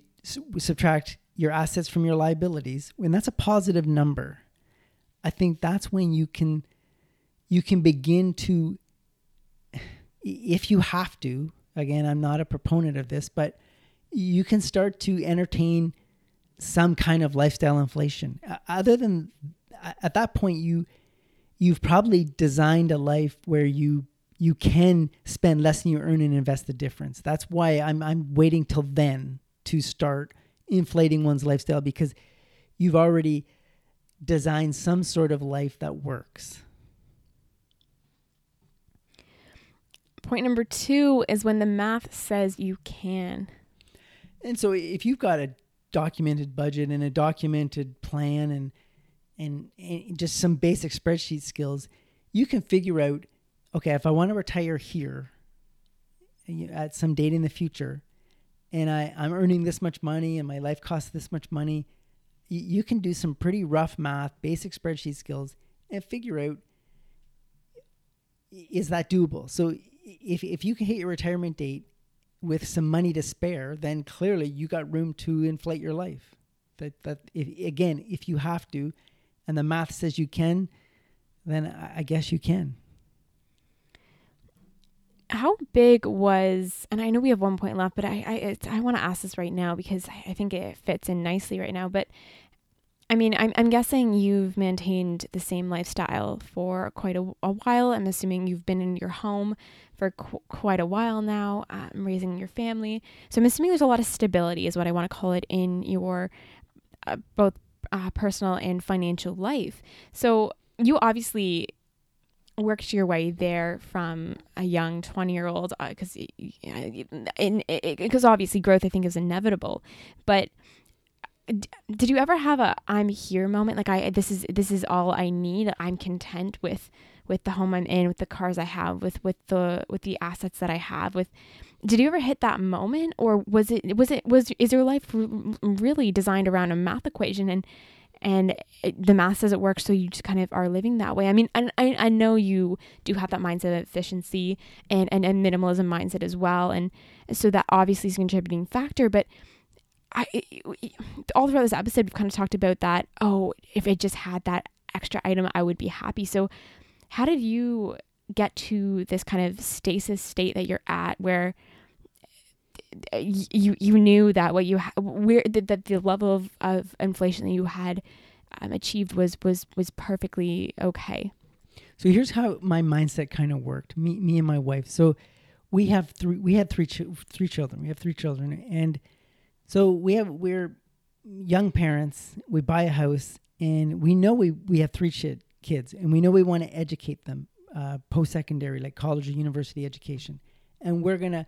subtract your assets from your liabilities, when that's a positive number, I think that's when you can you can begin to if you have to, again, I'm not a proponent of this, but you can start to entertain some kind of lifestyle inflation. Other than at that point you you've probably designed a life where you you can spend less than you earn and invest the difference. That's why I'm I'm waiting till then to start inflating one's lifestyle because you've already designed some sort of life that works. Point number 2 is when the math says you can. And so if you've got a documented budget and a documented plan and and, and just some basic spreadsheet skills, you can figure out okay, if I want to retire here at some date in the future, and I, I'm earning this much money and my life costs this much money, you, you can do some pretty rough math, basic spreadsheet skills, and figure out is that doable? So if, if you can hit your retirement date with some money to spare, then clearly you got room to inflate your life. That that if, again, if you have to, and the math says you can, then I guess you can. How big was, and I know we have one point left, but I I, I want to ask this right now because I think it fits in nicely right now. But I mean, I'm, I'm guessing you've maintained the same lifestyle for quite a, a while. I'm assuming you've been in your home for qu- quite a while now, um, raising your family. So I'm assuming there's a lot of stability, is what I want to call it, in your uh, both uh, personal and financial life. So you obviously worked your way there from a young 20 year old because uh, because obviously growth i think is inevitable. But did you ever have a i'm here moment? Like i this is this is all i need. I'm content with with the home i'm in with the cars i have with with the with the assets that i have with did you ever hit that moment or was it was it was is your life really designed around a math equation and and it, the math says it works so you just kind of are living that way? I mean I, I know you do have that mindset of efficiency and, and, and minimalism mindset as well and so that obviously is a contributing factor but I, all throughout this episode we've kind of talked about that oh if it just had that extra item i would be happy. So how did you get to this kind of stasis state that you're at where you you knew that what you ha- where that the, the level of, of inflation that you had um, achieved was was was perfectly okay. So here's how my mindset kind of worked. Me, me and my wife. So we have three. We had three ch- three children. We have three children, and so we have we're young parents. We buy a house, and we know we we have three ch- kids, and we know we want to educate them uh, post secondary, like college or university education, and we're gonna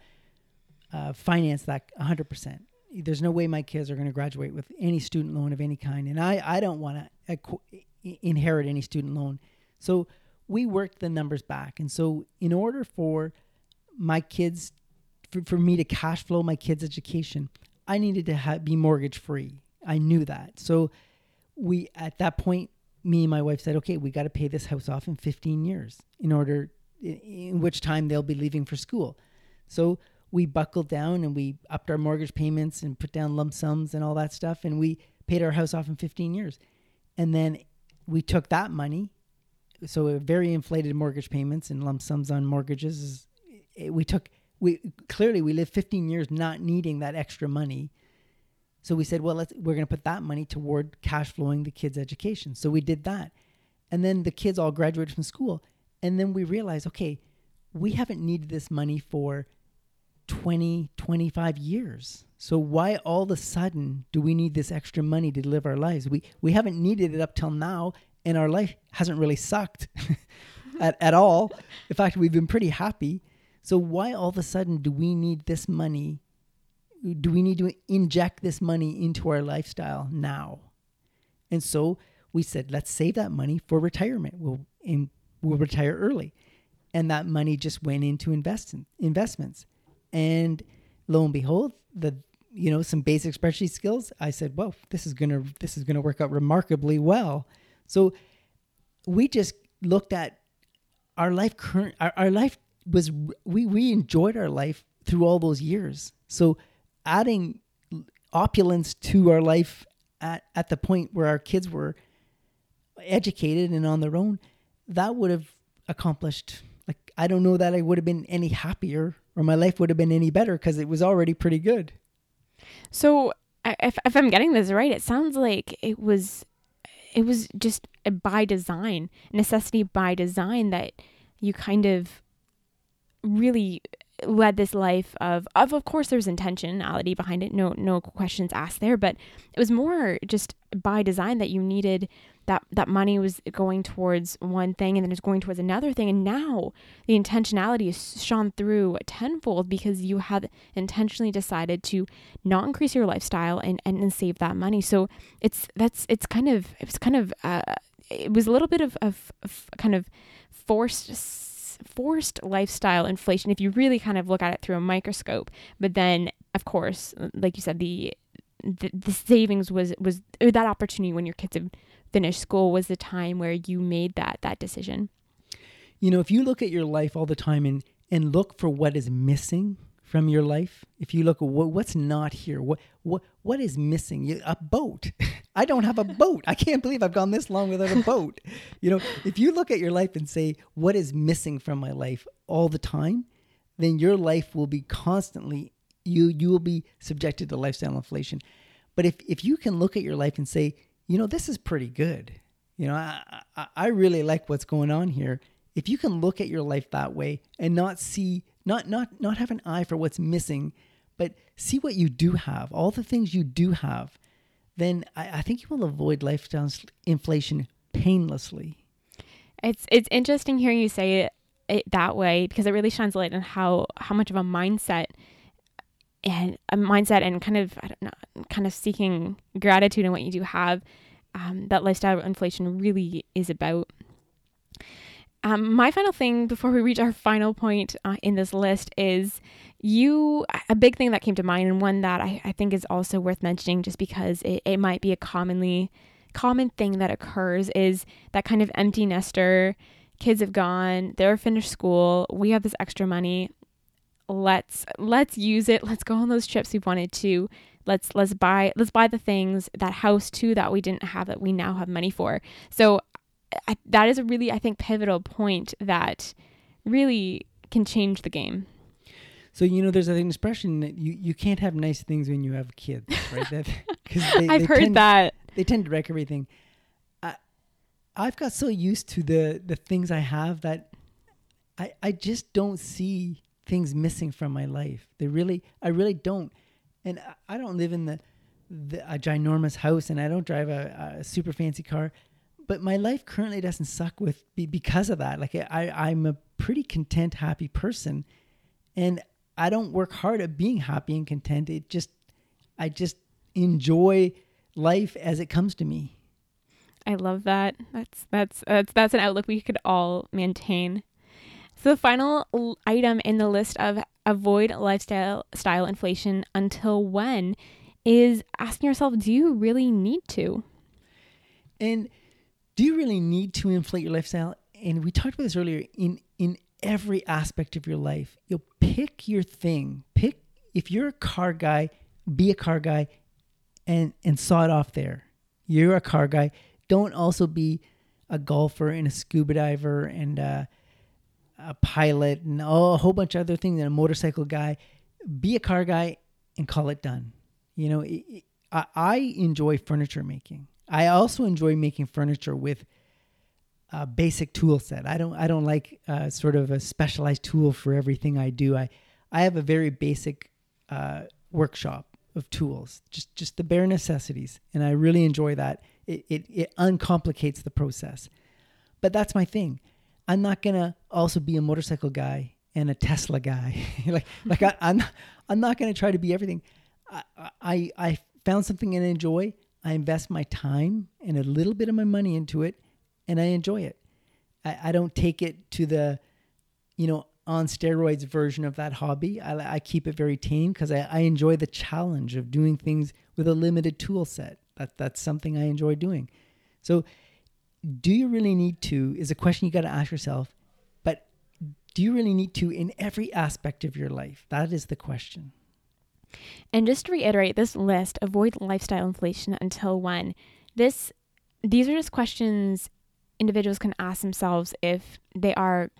uh, finance that 100 percent. There's no way my kids are to graduate with any student loan of any kind, and I I don't want to inherit any student loan. So we worked the numbers back. And so, in order for my kids, for, for me to cash flow my kids' education, I needed to ha- be mortgage free. I knew that. So, we, at that point, me and my wife said, okay, we got to pay this house off in 15 years in order, in, which time they'll be leaving for school. So, we buckled down and we upped our mortgage payments and put down lump sums and all that stuff. And we paid our house off in 15 years. And then we took that money so very inflated mortgage payments and lump sums on mortgages. we took we clearly we lived 15 years not needing that extra money. So we said, well, let's we're going to put that money toward cash flowing the kids' education. So we did that, and then the kids all graduated from school, and then we realized, okay, we haven't needed this money for 20, 25 years. So why all of a sudden do we need this extra money to live our lives? We we haven't needed it up till now, and our life hasn't really sucked at, at all. In fact, we've been pretty happy. So why all of a sudden do we need this money? Do we need to inject this money into our lifestyle now? And so we said, let's save that money for retirement. We'll in, we'll retire early, and that money just went into invest in, investments. And lo and behold, the you know some basic spreadsheet skills. I said, well, this is gonna this is gonna work out remarkably well. So we just looked at our life current our, our life was we we enjoyed our life through all those years. So adding opulence to our life at, at the point where our kids were educated and on their own, that would have accomplished like I don't know that I would have been any happier or my life would have been any better because it was already pretty good. So if if I'm getting this right, it sounds like it was it was just by design, necessity by design that you kind of really led this life of of of course there's intentionality behind it. No no questions asked there but it was more just by design that you needed that that money was going towards one thing and then it's going towards another thing. And now the intentionality is shone through tenfold because you have intentionally decided to not increase your lifestyle and and, and save that money. So it's that's it's kind of it's kind of uh, it was a little bit of, of, of kind of forced forced lifestyle inflation if you really kind of look at it through a microscope but then of course like you said the the, the savings was was that opportunity when your kids have finished school was the time where you made that that decision. You know if you look at your life all the time and and look for what is missing from your life? If you look at what's not here? What what what is missing? A boat. I don't have a boat. I can't believe i've gone this long without a boat. You know if you look at your life and say what is missing from my life all the time? then your life will be constantly you you will be subjected to lifestyle inflation. But if if you can look at your life and say you know this is pretty good. You know i i, I really like what's going on here. If you can look at your life that way and not see not not not have an eye for what's missing but see what you do have all the things you do have then i, I think you will avoid lifestyle inflation painlessly it's it's interesting hearing you say it, it that way because it really shines light on how how much of a mindset and a mindset and kind of I don't know, kind of seeking gratitude in what you do have um, that lifestyle inflation really is about. Um, my final thing before we reach our final point uh, in this list is you, a big thing that came to mind, and one that I, I think is also worth mentioning just because it, it might be a commonly common thing that occurs is that kind of empty nester. Kids have gone, they're finished school, we have this extra money. Let's let's use it. Let's go on those trips we've wanted to. Let's let's buy let's buy the things that house too that we didn't have that we now have money for. So I, that is a really, I think, pivotal point that really can change the game. So you know, there's an expression that you, you can't have nice things when you have kids, right? That because I've heard tend, that they tend to wreck everything. I've got so used to the the things I have that I I just don't see things missing from my life. They really I really don't. And I, I don't live in the, the a ginormous house and I don't drive a, a super fancy car but my life currently doesn't suck with because of that. Like I, I'm a pretty content, happy person, and I don't work hard at being happy and content. It just, I just enjoy life as it comes to me. I love that. That's that's that's that's an outlook we could all maintain. So the final item in the list of avoid lifestyle style inflation until when is asking yourself, do you really need to? And do you really need to inflate your lifestyle? And we talked about this earlier in in every aspect of your life. You'll pick your thing. Pick if you're a car guy, be a car guy and and saw it off there. You're a car guy. Don't also be a golfer and a scuba diver and a, a pilot and oh, a whole bunch of other things and a motorcycle guy. Be a car guy and call it done. You know, it, I, I enjoy furniture making. I also enjoy making furniture with a basic tool set. I don't I don't like uh, sort of a specialized tool for everything I do. I I have a very basic uh, workshop of tools, just just the bare necessities, and I really enjoy that. It, it it uncomplicates the process, but that's my thing. I'm not gonna also be a motorcycle guy and a Tesla guy. like like I, I'm I'm not gonna try to be everything. I I, I found something I enjoy. I invest my time and a little bit of my money into it, and I enjoy it. I, I don't take it to the, you know, on steroids version of that hobby. I, I keep it very tame because I, I enjoy the challenge of doing things with a limited tool set. That that's something I enjoy doing. So, do you really need to? Is a question you got to ask yourself. But do you really need to in every aspect of your life? That is the question. And just to reiterate, this list avoid lifestyle inflation until when. This these are just questions individuals can ask themselves if they are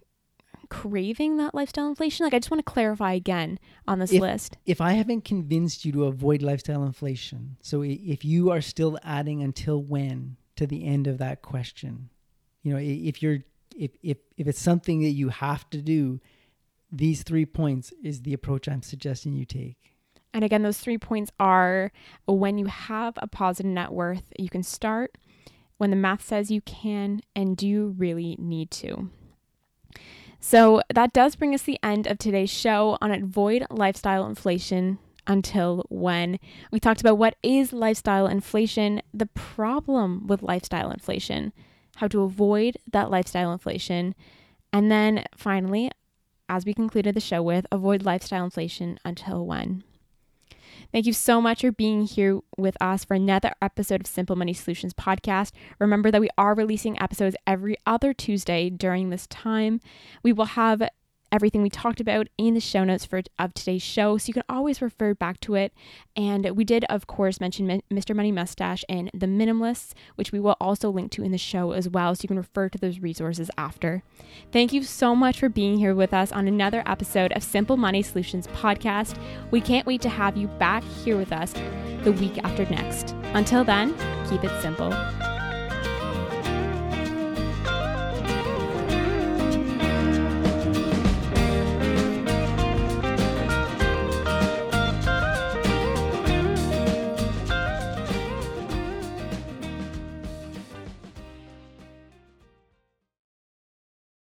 craving that lifestyle inflation. Like I just want to clarify again on this if, list. If I haven't convinced you to avoid lifestyle inflation, so if you are still adding until when to the end of that question, you know, if you're if if if it's something that you have to do, these three points is the approach I'm suggesting you take. And again, those three points are when you have a positive net worth, you can start, when the math says you can, and do you really need to? So that does bring us the end of today's show on Avoid Lifestyle Inflation until when. We talked about what is lifestyle inflation, the problem with lifestyle inflation, how to avoid that lifestyle inflation, and then finally, as we concluded the show with, avoid lifestyle inflation until when. Thank you so much for being here with us for another episode of Simple Money Solutions podcast. Remember that we are releasing episodes every other Tuesday during this time. We will have everything we talked about in the show notes for of today's show, so you can always refer back to it. And we did, of course, mention Mr. Money Mustache and the Minimalists, which we will also link to in the show as well, so you can refer to those resources after. Thank you so much for being here with us on another episode of Simple Money Solutions podcast. We can't wait to have you back here with us the week after next. Until then, keep it simple.